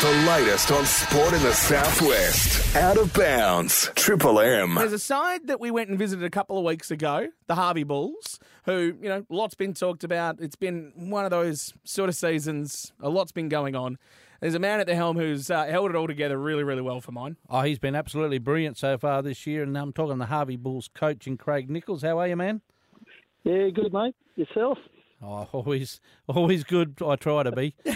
The latest on sport in the Southwest. Out of bounds. Triple M. There's a side that we went and visited a couple of weeks ago, the Harvey Bulls, who, you know, lots been talked about. It's been one of those sort of seasons. A lot's been going on. There's a man at the helm who's uh, held it all together really, really well for mine. Oh, he's been absolutely brilliant so far this year. And I'm talking the Harvey Bulls coach and Craig Nicholls. How are you, man? Yeah, good, mate. Yourself? Oh, always, always good. I try to be.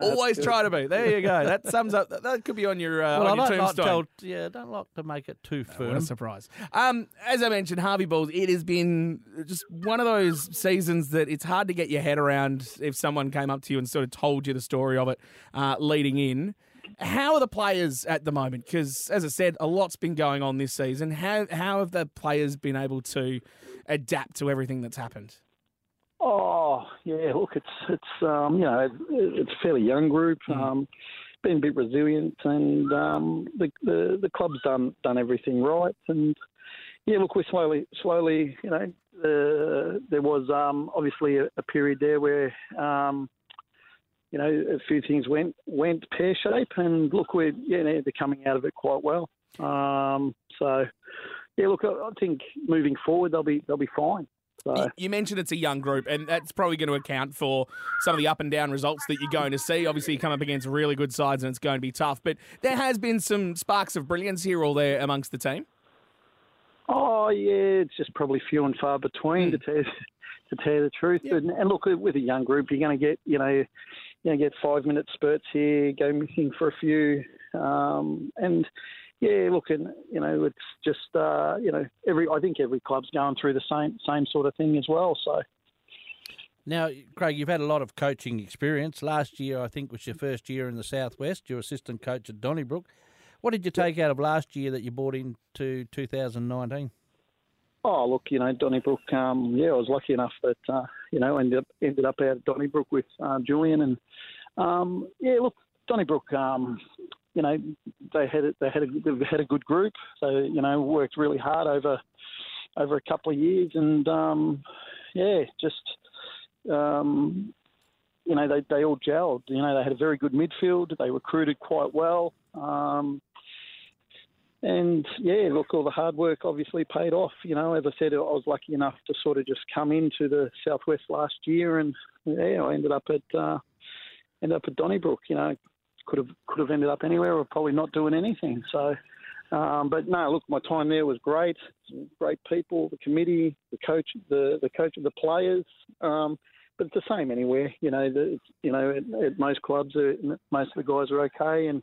Always try to be. There you go. That sums up. That, that could be on your, uh, well, on I your don't like tombstone. to, yeah, don't like to make it too firm. What a surprise. Um, as I mentioned, Harvey Bulls, it has been just one of those seasons that it's hard to get your head around if someone came up to you and sort of told you the story of it uh, leading in. How are the players at the moment? Because, as I said, a lot's been going on this season. How, how have the players been able to adapt to everything that's happened? Oh, yeah. Look, it's it's um, you know it's a fairly young group. Um, been a bit resilient, and um, the, the the club's done done everything right. And yeah, look, we're slowly slowly. You know, uh, there was um, obviously a, a period there where. Um, you know, a few things went went pear shape, and look, we're yeah, they're coming out of it quite well. Um, so, yeah, look, I, I think moving forward they'll be they'll be fine. So. You- You mentioned it's a young group, and that's probably going to account for some of the up and down results that you're going to see. Obviously, you come up against really good sides, and it's going to be tough. But there has been some sparks of brilliance here or there amongst the team. Oh yeah, it's just probably few and far between to tell to tell the truth. Yeah. And, and look, with a young group, you're going to get you know you're going to get five minute spurts here, go missing for a few, um, and yeah, look, and you know it's just uh, you know every I think every club's going through the same same sort of thing as well. So. Now, Craig, you've had a lot of coaching experience. Last year, I think, was your first year in the Southwest. You're assistant coach at Donnybrook. What did you take out of last year that you brought into 2019? Oh, look, you know, Donnybrook, um, yeah, I was lucky enough that, uh, you know, ended up, ended up out at Donnybrook with uh, Julian. And, um, yeah, look, Donnybrook, um, you know, they had, a- they, had a, they had a good group. So, you know, worked really hard over over a couple of years. And, um, yeah, just, um, you know, they, they all gelled. You know, they had a very good midfield. They recruited quite well. Um, and yeah, look, all the hard work obviously paid off. You know, as I said, I was lucky enough to sort of just come into the southwest last year, and yeah, I ended up at uh, ended up at Donnybrook. You know, could have could have ended up anywhere, or probably not doing anything. So, um, but no, look, my time there was great. Great people, the committee, the coach, the the coach of the players. Um, but it's the same anywhere. You know, the, you know, at, at most clubs, uh, most of the guys are okay, and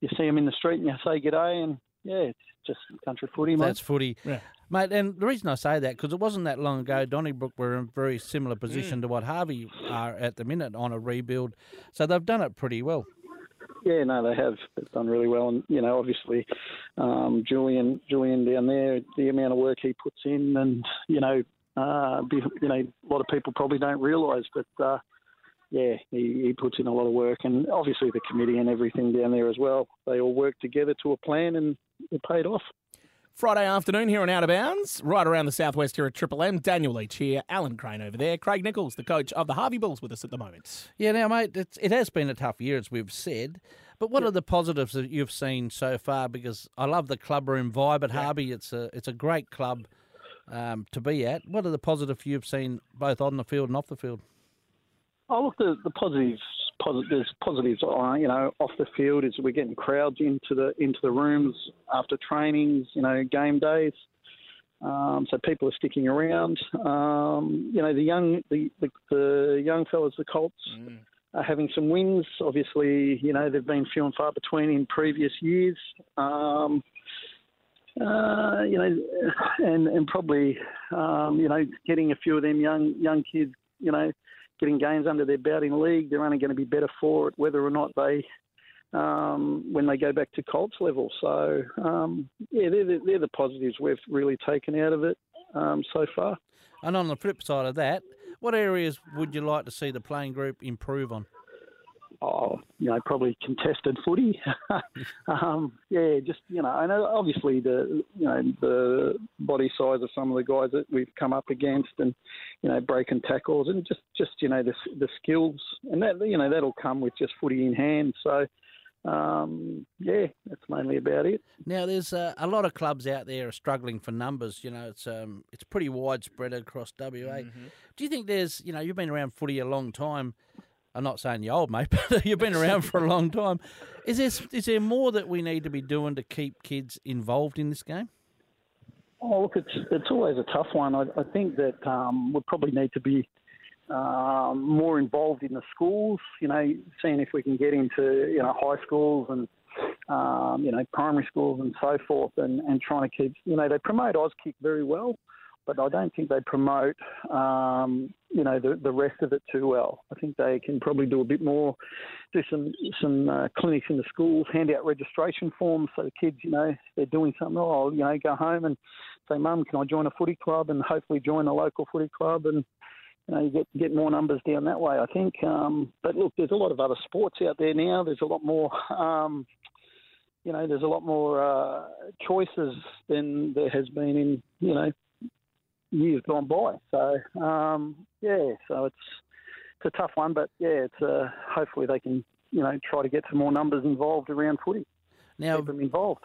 you see them in the street and you say g'day, and yeah, it's just country footy, mate. That's footy. Yeah. Mate, and the reason I say that, because it wasn't that long ago, Donnybrook were in a very similar position to what Harvey are at the minute on a rebuild. So they've done it pretty well. Yeah, no, they have They've done really well, and you know, obviously, um, Julian, Julian down there, the amount of work he puts in, and you know, uh, you know, a lot of people probably don't realise, but uh, yeah, he, he puts in a lot of work, and obviously the committee and everything down there as well. They all work together to a plan, and it paid off. Friday afternoon here on Out of Bounds, right around the southwest here at Triple M. Daniel Leach here, Alan Crane over there, Craig Nicholls, the coach of the Harvey Bulls, with us at the moment. Yeah, now, mate, it's, it has been a tough year, as we've said. But what are the positives that you've seen so far? Because I love the club room vibe at Harvey. It's a it's a great club um, to be at. What are the positives you've seen both on the field and off the field? Oh, look, the, the positives, posit- there's positives, uh, you know, off the field is we're getting crowds into the into the rooms after trainings, you know, game days. Um, so people are sticking around. Um, you know, the young the, the, the young fellas, the Colts, are having some wins. Obviously, you know, they've been few and far between in previous years. Um, uh, you know, and and probably, um, you know, getting a few of them young young kids, you know, getting games under their belt in league, they're only going to be better for it, whether or not they, um, when they go back to Colts level. So, um, yeah, they're, the- they're the positives we've really taken out of it um, so far. And on the flip side of that, what areas would you like to see the playing group improve on? Oh, you know, probably contested footy. um, yeah, just you know, and obviously the you know the body size of some of the guys that we've come up against, and you know, breaking tackles, and just just you know the the skills, and that you know that'll come with just footy in hand. So. Um, yeah, that's mainly about it. Now, there's uh, a lot of clubs out there are struggling for numbers. You know, it's um, it's pretty widespread across WA. Mm-hmm. Do you think there's, you know, you've been around footy a long time. I'm not saying you're old, mate, but you've been around for a long time. Is there is there more that we need to be doing to keep kids involved in this game? Oh, look, it's it's always a tough one. I, I think that um, we probably need to be um, more involved in the schools. You know, seeing if we can get into you know high schools and um, you know primary schools and so forth, and, and trying to keep you know they promote Auskick very well, but I don't think they promote um, you know the the rest of it too well. I think they can probably do a bit more, do some some uh, clinics in the schools, hand out registration forms so the kids you know they're doing something. Oh, you know, go home and say, Mum, can I join a footy club? And hopefully join a local footy club and you know, you get get more numbers down that way. I think. Um, but look, there's a lot of other sports out there now. There's a lot more. Um, you know, there's a lot more uh, choices than there has been in you know years gone by. So um, yeah, so it's it's a tough one, but yeah, it's uh, hopefully they can you know try to get some more numbers involved around footy. Now, keep them involved.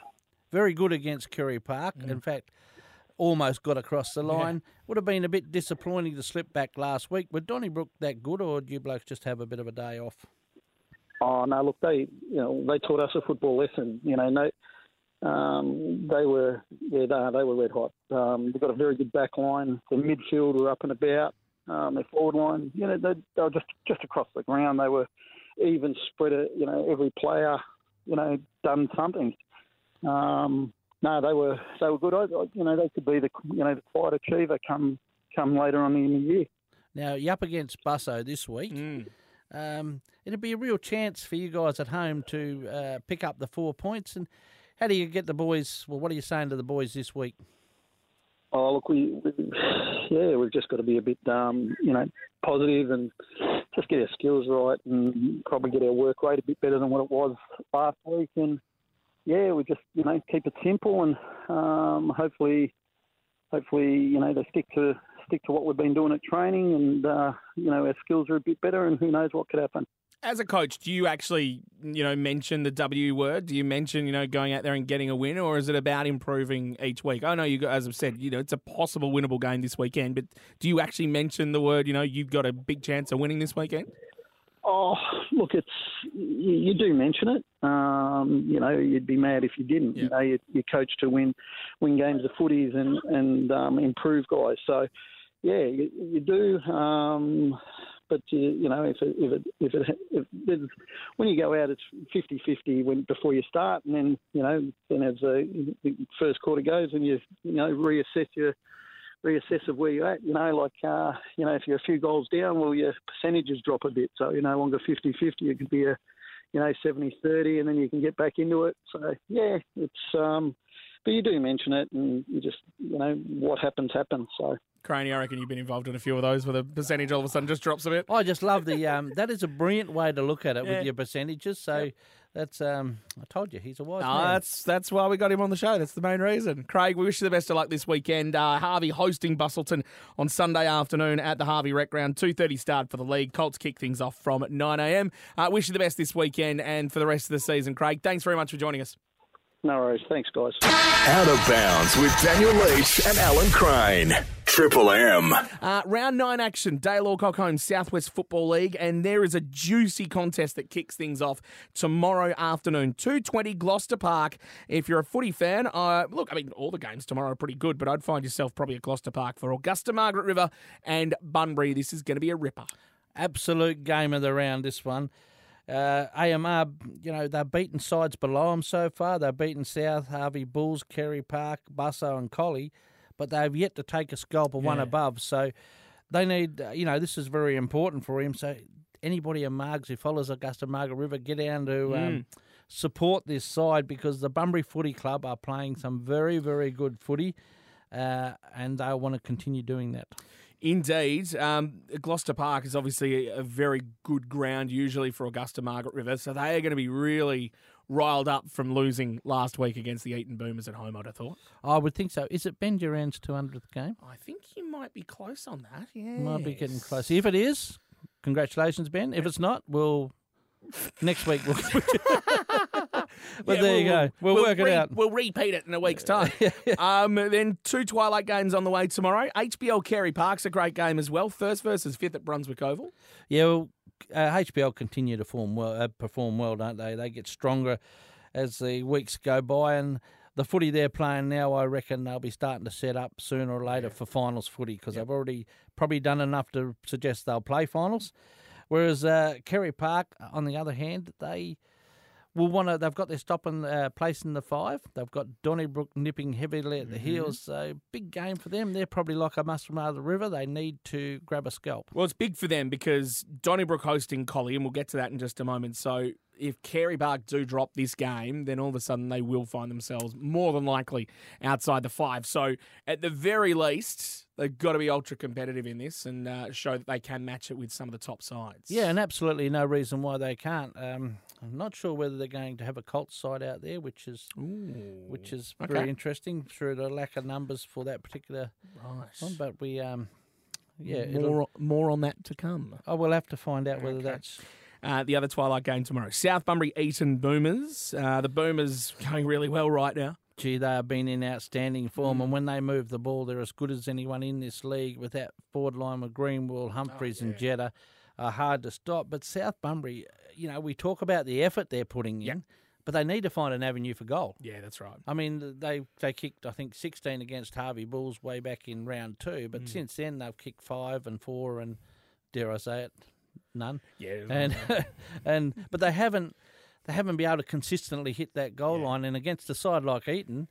Very good against Carey Park. Mm. In fact, almost got across the line. Yeah. Would have been a bit disappointing to slip back last week. Were Donnybrook that good, or do you blokes just have a bit of a day off? Oh no! Look, they you know they taught us a football lesson. You know, no, um, they were yeah they, they were red hot. Um, they've got a very good back line. The midfield were up and about. Um, their forward line, you know, they, they were just just across the ground. They were even spread. You know, every player, you know, done something. Um, no, they were they were good. I, you know, they could be the you know the quiet achiever come come later on in the year. Now you're up against Busso this week. Mm. Um, it'd be a real chance for you guys at home to uh, pick up the four points. And how do you get the boys? Well, what are you saying to the boys this week? Oh, look, we, we yeah, we've just got to be a bit, um, you know, positive and just get our skills right and probably get our work rate a bit better than what it was last week and yeah, we just you know keep it simple and um, hopefully, hopefully you know they stick to stick to what we've been doing at training and uh, you know our skills are a bit better and who knows what could happen. As a coach, do you actually you know mention the W word? Do you mention you know going out there and getting a win, or is it about improving each week? I know you, as I've said, you know it's a possible winnable game this weekend, but do you actually mention the word? You know you've got a big chance of winning this weekend. Oh, look, it's you, you do mention it. Um, you know, you'd be mad if you didn't. Yeah. You know, you, you coach to win, win games of footies and and um, improve guys. So, yeah, you, you do. Um, but you, you know, if it, if it, if it, if it, when you go out, it's 50-50 when before you start, and then you know, then as the first quarter goes, and you you know reassess your reassess of where you're at. You know, like, uh, you know, if you're a few goals down, well, your percentages drop a bit. So you're no longer 50 50. It could be a, you know, 70 30, and then you can get back into it. So, yeah, it's, um, but you do mention it, and you just, you know, what happens, happens. So. Craney, I reckon you've been involved in a few of those where the percentage all of a sudden just drops a bit. I just love the um, that is a brilliant way to look at it yeah. with your percentages. So yep. that's um, I told you he's a wise no, man. That's that's why we got him on the show. That's the main reason. Craig, we wish you the best of luck this weekend. Uh, Harvey hosting Busselton on Sunday afternoon at the Harvey Rec Ground. Two thirty start for the league. Colts kick things off from nine a.m. Uh, wish you the best this weekend and for the rest of the season, Craig. Thanks very much for joining us. No worries. Thanks, guys. Out of bounds with Daniel Leach and Alan Crane. Triple M. Uh, round nine action, Dale Alcock home, Southwest Football League, and there is a juicy contest that kicks things off tomorrow afternoon, two twenty Gloucester Park. If you're a footy fan, uh, look, I mean, all the games tomorrow are pretty good, but I'd find yourself probably at Gloucester Park for Augusta, Margaret River, and Bunbury. This is going to be a ripper. Absolute game of the round. This one. Uh, AMR, you know, they've beaten sides below them so far. They've beaten South, Harvey Bulls, Carey Park, Busso, and Collie, but they've yet to take a scalp of yeah. one above. So they need, uh, you know, this is very important for him. So anybody in Margs who follows Augusta Margaret River, get down to mm. um, support this side because the Bunbury Footy Club are playing some very, very good footy, uh, and they want to continue doing that. Indeed. Um, Gloucester Park is obviously a, a very good ground usually for Augusta Margaret River, so they are going to be really riled up from losing last week against the Eaton Boomers at home, I'd have thought. I would think so. Is it Ben Duran's 200th game? I think you might be close on that, yeah. Might be getting close. If it is, congratulations, Ben. If it's not, we'll next week. We'll, but there you go. We'll, work it out. We'll repeat it in a week's time. um, then two twilight games on the way tomorrow. HBL Carey Park's a great game as well. First versus fifth at Brunswick Oval. Yeah, well, uh, HBL continue to form well, uh, perform well, don't they? They get stronger as the weeks go by, and the footy they're playing now, I reckon they'll be starting to set up sooner or later for finals footy because they've already probably done enough to suggest they'll play finals. Whereas uh, Carey Park, on the other hand, they will want to. They've got their stopping uh, place in the five. They've got Donnybrook nipping heavily at the heels. So big game for them. They're probably like a muscle out of the River. They need to grab a scalp. Well, it's big for them because Donnybrook hosting Collie, and we'll get to that in just a moment. So if Carey Park do drop this game, then all of a sudden they will find themselves more than likely outside the five. So at the very least, they've got to be ultra competitive in this and uh, show that they can match it with some of the top sides. Yeah, and absolutely no reason why they can't. Um, I'm not sure whether they're going to have a Colts side out there, which is which is very Okay. interesting through the lack of numbers for that particular one. But we, um, yeah, it'll- more more on that to come. I will have to find out whether that's Uh, the other twilight game tomorrow, South Bunbury Eaton Boomers. Uh, the Boomers going really well right now. gee, they have been in outstanding form, Mm. and when they move the ball, they're as good as anyone in this league. With that forward line with Greenwell, Humphreys, Oh, and Jetta, are hard to stop. But South Bunbury, you know, we talk about the effort they're putting in, Yep. but they need to find an avenue for goal. Yeah, that's right. I mean, they they kicked I think sixteen against Harvey Bulls way back in round two, Mm. but since then they've kicked five and four and dare I say it, none. Yeah, And and but they haven't they haven't been able to consistently hit that goal line. And against a side like Eaton,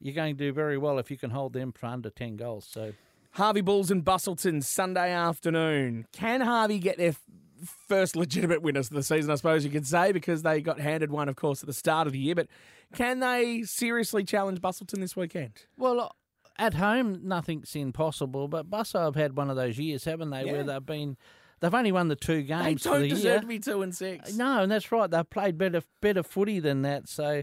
you're going to do very well if you can hold them for under ten goals. So Harvey Bulls and Busselton Sunday afternoon. Can Harvey get their first legitimate winners of the season? I suppose you could say because they got handed one, of course, at the start of the year. But can they seriously challenge Busselton this weekend? well. At home, nothing's impossible, but Busso have had one of those years, haven't they, Yeah. where they've been, they've only won the two games for don't the deserve year. to be two and six. Uh, no, and that's right. They've played better better footy than that. So,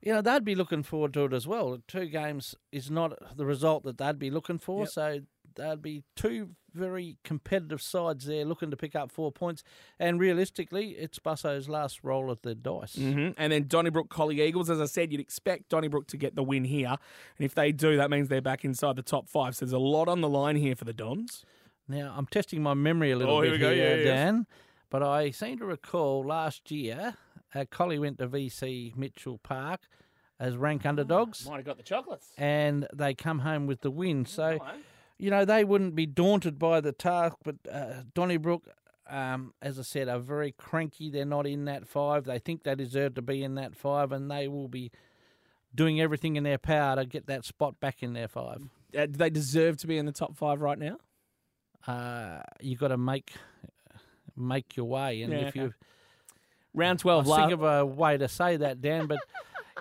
you know, they'd be looking forward to it as well. Two games is not the result that they'd be looking for. Yep. So they'd be two very competitive sides there looking to pick up four points. And realistically, it's Busso's last roll of the dice. hmm And then Donnybrook Collie Eagles. As I said, you'd expect Donnybrook to get the win here. And if they do, that means they're back inside the top five. So there's a lot on the line here for the Dons. Now, I'm testing my memory a little Oh, here bit we go. here, Yeah, yeah. Dan. But I seem to recall last year, uh, Collie went to VC Mitchell Park as rank underdogs. Might have got the chocolates. and they come home with the win. So, you know, they wouldn't be daunted by the task. But uh, Donnybrook, um, as I said, are very cranky. They're not in that five. They think they deserve to be in that five, and they will be doing everything in their power to get that spot back in their five. Uh, do they deserve to be in the top five right now? Uh, you got to make make your way, and Yeah, if okay. you Round I 12 think of a way to say that, Dan, but.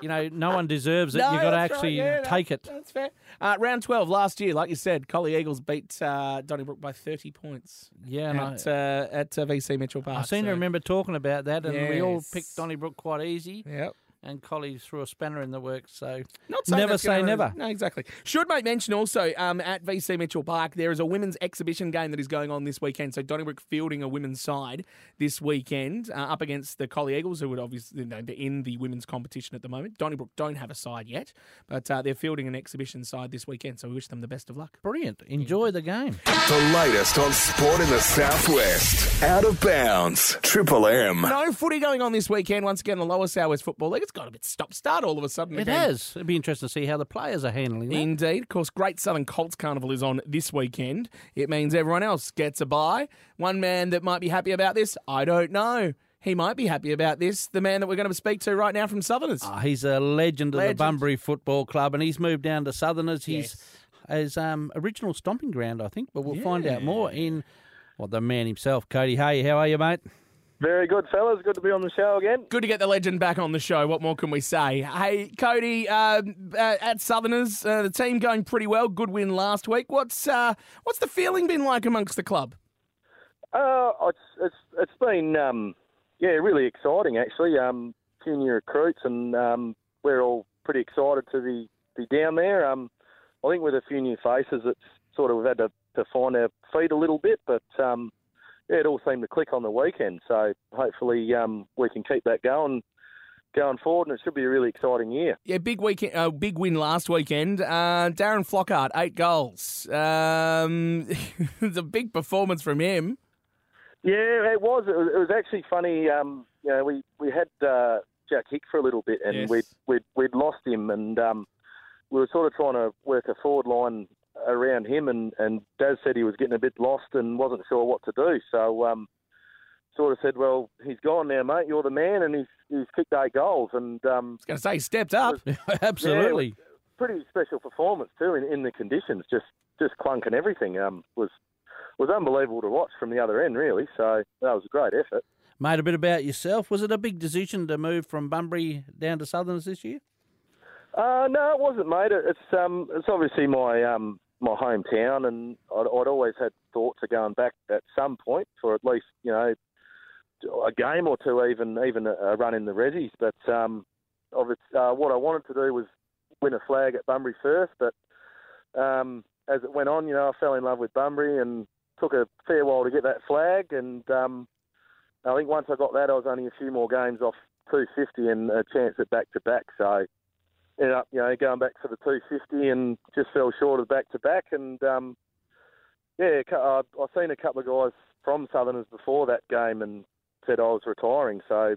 You know, no one deserves it. No, You've got to that's right. actually Yeah, take it. That's fair. Uh, round 12 last year, like you said, Collie Eagles beat uh, Donnybrook by 30 points Yeah, I, at, uh, at uh, VC Mitchell Park. I seem to remember talking about that, and we all picked Donnybrook quite easy, Yep. And Collie threw a spanner in the works. So Not Never say never. No, exactly. Should make mention also um, at VC Mitchell Park there is a women's exhibition game that is going on this weekend. So Donnybrook fielding a women's side this weekend uh, up against the Collie Eagles, who would obviously you know, they're in the women's competition at the moment. Donnybrook don't have a side yet, but uh, they're fielding an exhibition side this weekend. So we wish them the best of luck. brilliant. Enjoy the game. The latest on sport in the Southwest. Out of bounds. Triple M. No footy going on this weekend. Once again, the lower Southwest Football League. It's got a bit stop start all of a sudden. It again. has. It'd be interesting to see how the players are handling that. Indeed. Of course, Great Southern Colts Carnival is on this weekend. It means everyone else gets a bye. One man that might be happy about this, I don't know. He might be happy about this. The man that we're going to speak to right now from Southerners. Ah, he's a legend of Legend. the Bunbury Football Club, and he's moved down to Southerners. He's Yes. his um, original stomping ground, I think, but we'll find out more in well, the man himself, Codey Hay. How are you, mate? Very good, fellas. Good to be on the show again. Good to get the legend back on the show. What more can we say? Hey, Codey, uh, uh, at Southerners, uh, the team going pretty well. Good win last week. What's uh, what's the feeling been like amongst the club? Uh, it's it's it's been um, yeah really exciting actually. Um, few new recruits and um, we're all pretty excited to be, be down there. Um, I think with a few new faces, it's sort of we've had to, to find our feet a little bit, but um, yeah, it all seemed to click on the weekend. So hopefully um, we can keep that going going forward, and it should be a really exciting year. Yeah, big weekend, uh, big win last weekend. Uh, Darren Flockhart, eight goals. Um, it's a big performance from him. Yeah, it was. It was, it was actually funny. Um, you know, we we had uh, Jack Hick for a little bit, and Yes. we'd, we'd we'd lost him, and um, we were sort of trying to work a forward line around him, and and Daz said he was getting a bit lost and wasn't sure what to do. So um, sort of said, well, he's gone now, mate. You're the man, and he's he's kicked eight goals, and um, I was going to say, he stepped up. Absolutely. pretty special performance too in, in the conditions. Just just clunk and everything um, was was unbelievable to watch from the other end, really. So that was a great effort. Made a bit about yourself. Was it a big decision to move from Bunbury down to Southerners this year? Uh, no, it wasn't, mate. It's um, it's obviously my um, my hometown, and I'd, I'd always had thoughts of going back at some point for at least you know a game or two, even even a, run in the Rezzies. But um, of it's, uh, what I wanted to do was win a flag at Bunbury first. But um, as it went on, you know, I fell in love with Bunbury and took a fair while to get that flag. And um, I think once I got that, I was only a few more games off 250 and a chance at back to back. So ended up, you know, going back for the 250 and just fell short of back to back. And um, yeah, I've seen a couple of guys from Southerners before that game and said I was retiring. So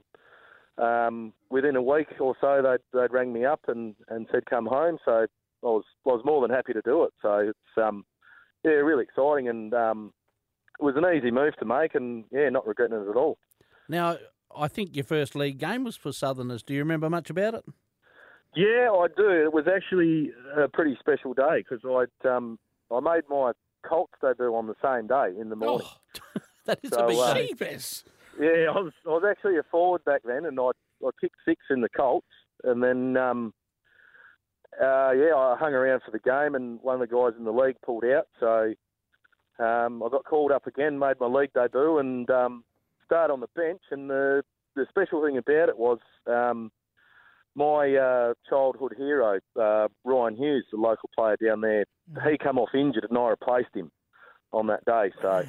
um, within a week or so, they'd, they'd rang me up and, and said come home. So I was I was more than happy to do it. So it's um, yeah, really exciting and um, it was an easy move to make, and yeah, not regretting it at all. Now, I think your first league game was for Southerners. Do you remember much about it? Yeah, I do. It was actually a pretty special day because I'd um, I made my Colts debut on the same day in the morning. that is So, a big uh. Yeah, I was I was actually a forward back then, and I I kicked six in the Colts, and then um, uh, yeah, I hung around for the game, and one of the guys in the league pulled out, so um, I got called up again, made my league debut, and um, started on the bench. And the the special thing about it was um, my uh, childhood hero, uh, Ryan Hughes, the local player down there. He come off injured, and I replaced him on that day. So.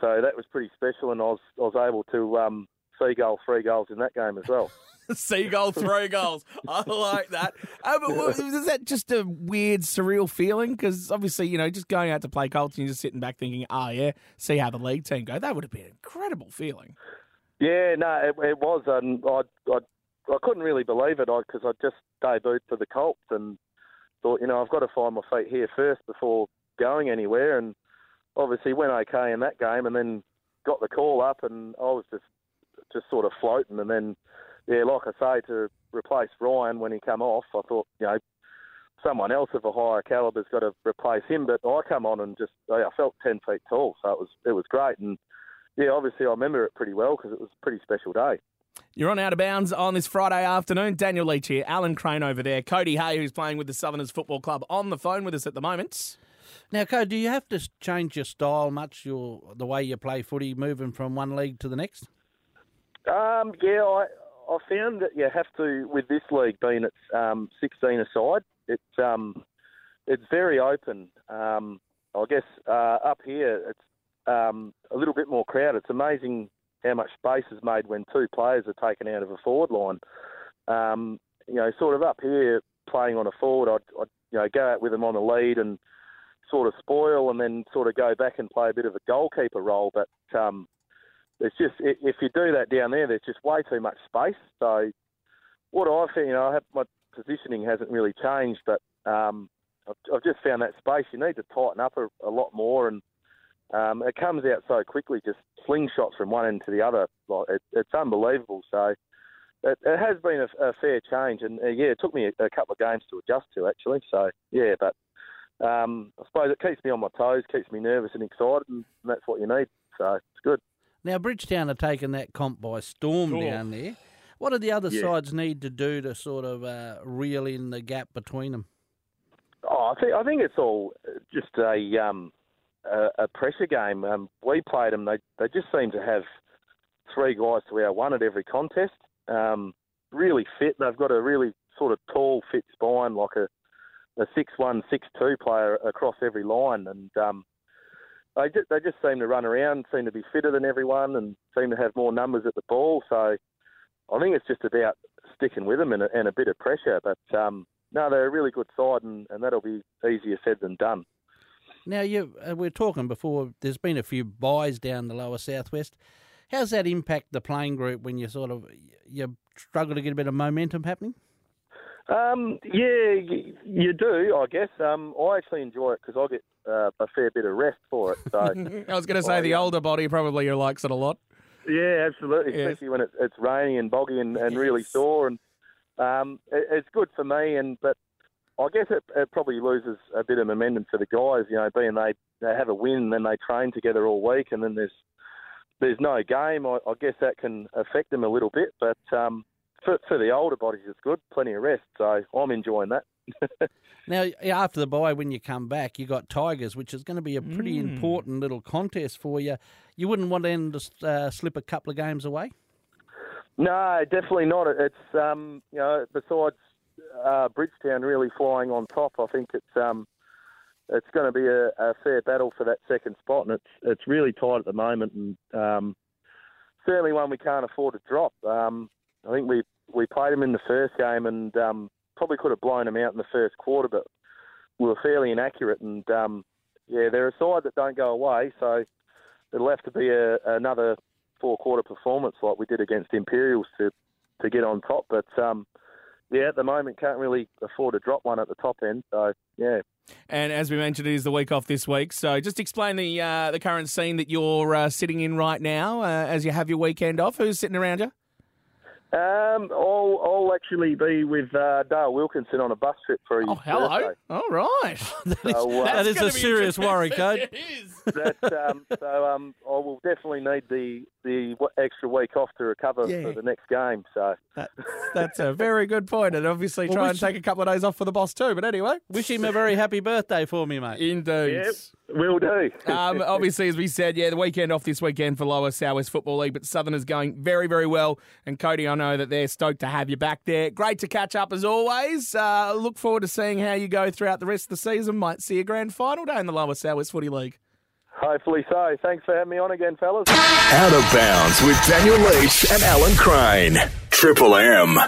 So that was pretty special, and I was I was able to um, see goal three goals in that game as well. Seagull, three goals. I like that. Uh, but was is that just a weird, surreal feeling? Because obviously, you know, just going out to play Colts and you're just sitting back thinking, oh, yeah, see how the league team go. That would have been an incredible feeling. yeah, no, it, it was, and I, I I couldn't really believe it because I just debuted for the Colts and thought, you know, I've got to find my feet here first before going anywhere, and obviously went okay in that game, and then got the call up, and I was just just sort of floating, and then yeah, like I say, to replace Ryan when he come off, I thought, you know, someone else of a higher caliber's got to replace him. But I come on and just I felt ten feet tall, so it was it was great. And yeah, obviously I remember it pretty well because it was a pretty special day. You're on Out of Bounds on this Friday afternoon. Daniel Leach here, Alan Crane over there, Codey Hay, who's playing with the Southerners Football Club, on the phone with us at the moment. Now, Codey, do you have to change your style much, your the way you play footy, moving from one league to the next? Um, yeah, I I found that you have to with this league being it's um, 16 aside. It's um, it's very open. Um, I guess uh, up here it's um, a little bit more crowded. It's amazing how much space is made when two players are taken out of a forward line. Um, you know, sort of up here playing on a forward, I'd, I'd you know go out with them on the lead and sort of spoil, and then sort of go back and play a bit of a goalkeeper role. But um, it's just if you do that down there, there's just way too much space. So what I think, you know, I have, my positioning hasn't really changed, but um, I've, I've just found that space you need to tighten up a, a lot more, and um, it comes out so quickly, just slingshots from one end to the other. Like it, it's unbelievable. So it, it has been a, a fair change, and uh, yeah, it took me a, a couple of games to adjust to actually. So yeah, but um, I suppose it keeps me on my toes, keeps me nervous and excited, and that's what you need. So it's good. Now, Bridgetown have taken that comp by storm Sure. down there. What do the other Yeah. sides need to do to sort of uh, reel in the gap between them? Oh, I think I think it's all just a um, a, a pressure game. Um, we played them; they they just seem to have three guys to our one at every contest. Um, really fit. They've got a really sort of tall, fit spine, like a a six one, six two player across every line, and um, they just, they just seem to run around, seem to be fitter than everyone, and seem to have more numbers at the ball. So I think it's just about sticking with them and a, and a bit of pressure. But um, no, they're a really good side, and, and that'll be easier said than done. Now, you uh, we are talking before. There's been a few buys down the lower southwest. How's that impact the playing group when you sort of you struggle to get a bit of momentum happening? Um, yeah, you, you do, I guess. Um, I actually enjoy it because I get uh, a fair bit of rest for it. So I was going to say Oh, the older body probably likes it a lot. yeah, absolutely, Yes. especially when it, it's rainy and boggy and, and really sore. And um, it, it's good for me, and but I guess it, it probably loses a bit of momentum for the guys. You know, being they they have a win, and then they train together all week, and then there's there's no game. I, I guess that can affect them a little bit, but um, for, for the older bodies, it's good. Plenty of rest, so I'm enjoying that. Now, after the bye, when you come back, you got Tigers, which is going to be a pretty Mm. important little contest for you. You wouldn't want them to uh, slip a couple of games away. No, definitely not. It's um, you know, besides uh, Bridgetown really flying on top, I think it's um, it's going to be a, a fair battle for that second spot, and it's it's really tight at the moment, and um, certainly one we can't afford to drop. Um, I think we we played them in the first game, and um, probably could have blown them out in the first quarter, but we were fairly inaccurate, and um, yeah, they're a side that don't go away, so it'll have to be a, another four quarter performance like we did against Imperials to to get on top. But um, yeah, at the moment can't really afford to drop one at the top end. So yeah, And as we mentioned, it is the week off this week. So just explain the uh, the current scene that you're uh, sitting in right now uh, as you have your weekend off. Who's sitting around you? um, I'll I'll actually be with uh, Dale Wilkinson on a bus trip for his Oh, hello. birthday. All right. So, uh, That is a serious interesting. worry, coach. It is. That, um, so um, I will definitely need the the extra week off to recover Yeah. for the next game. So That's, that's a very good point. And obviously Well, try and take a couple of days off for the boss too. But anyway. Wish him a very happy birthday for me, mate. Indeed. yeah, will do. um, obviously, as we said, yeah, the weekend off this weekend for Lower Southwest Football League, but Southern is going very, very well. And Codey, I know that they're stoked to have you back there. Great to catch up as always. Uh, look forward to seeing how you go throughout the rest of the season. Might see a grand final day in the Lower Southwest Footy League. Hopefully so. Thanks for having me on again, fellas. Out of bounds with Daniel Leach and Alan Crane. Triple M.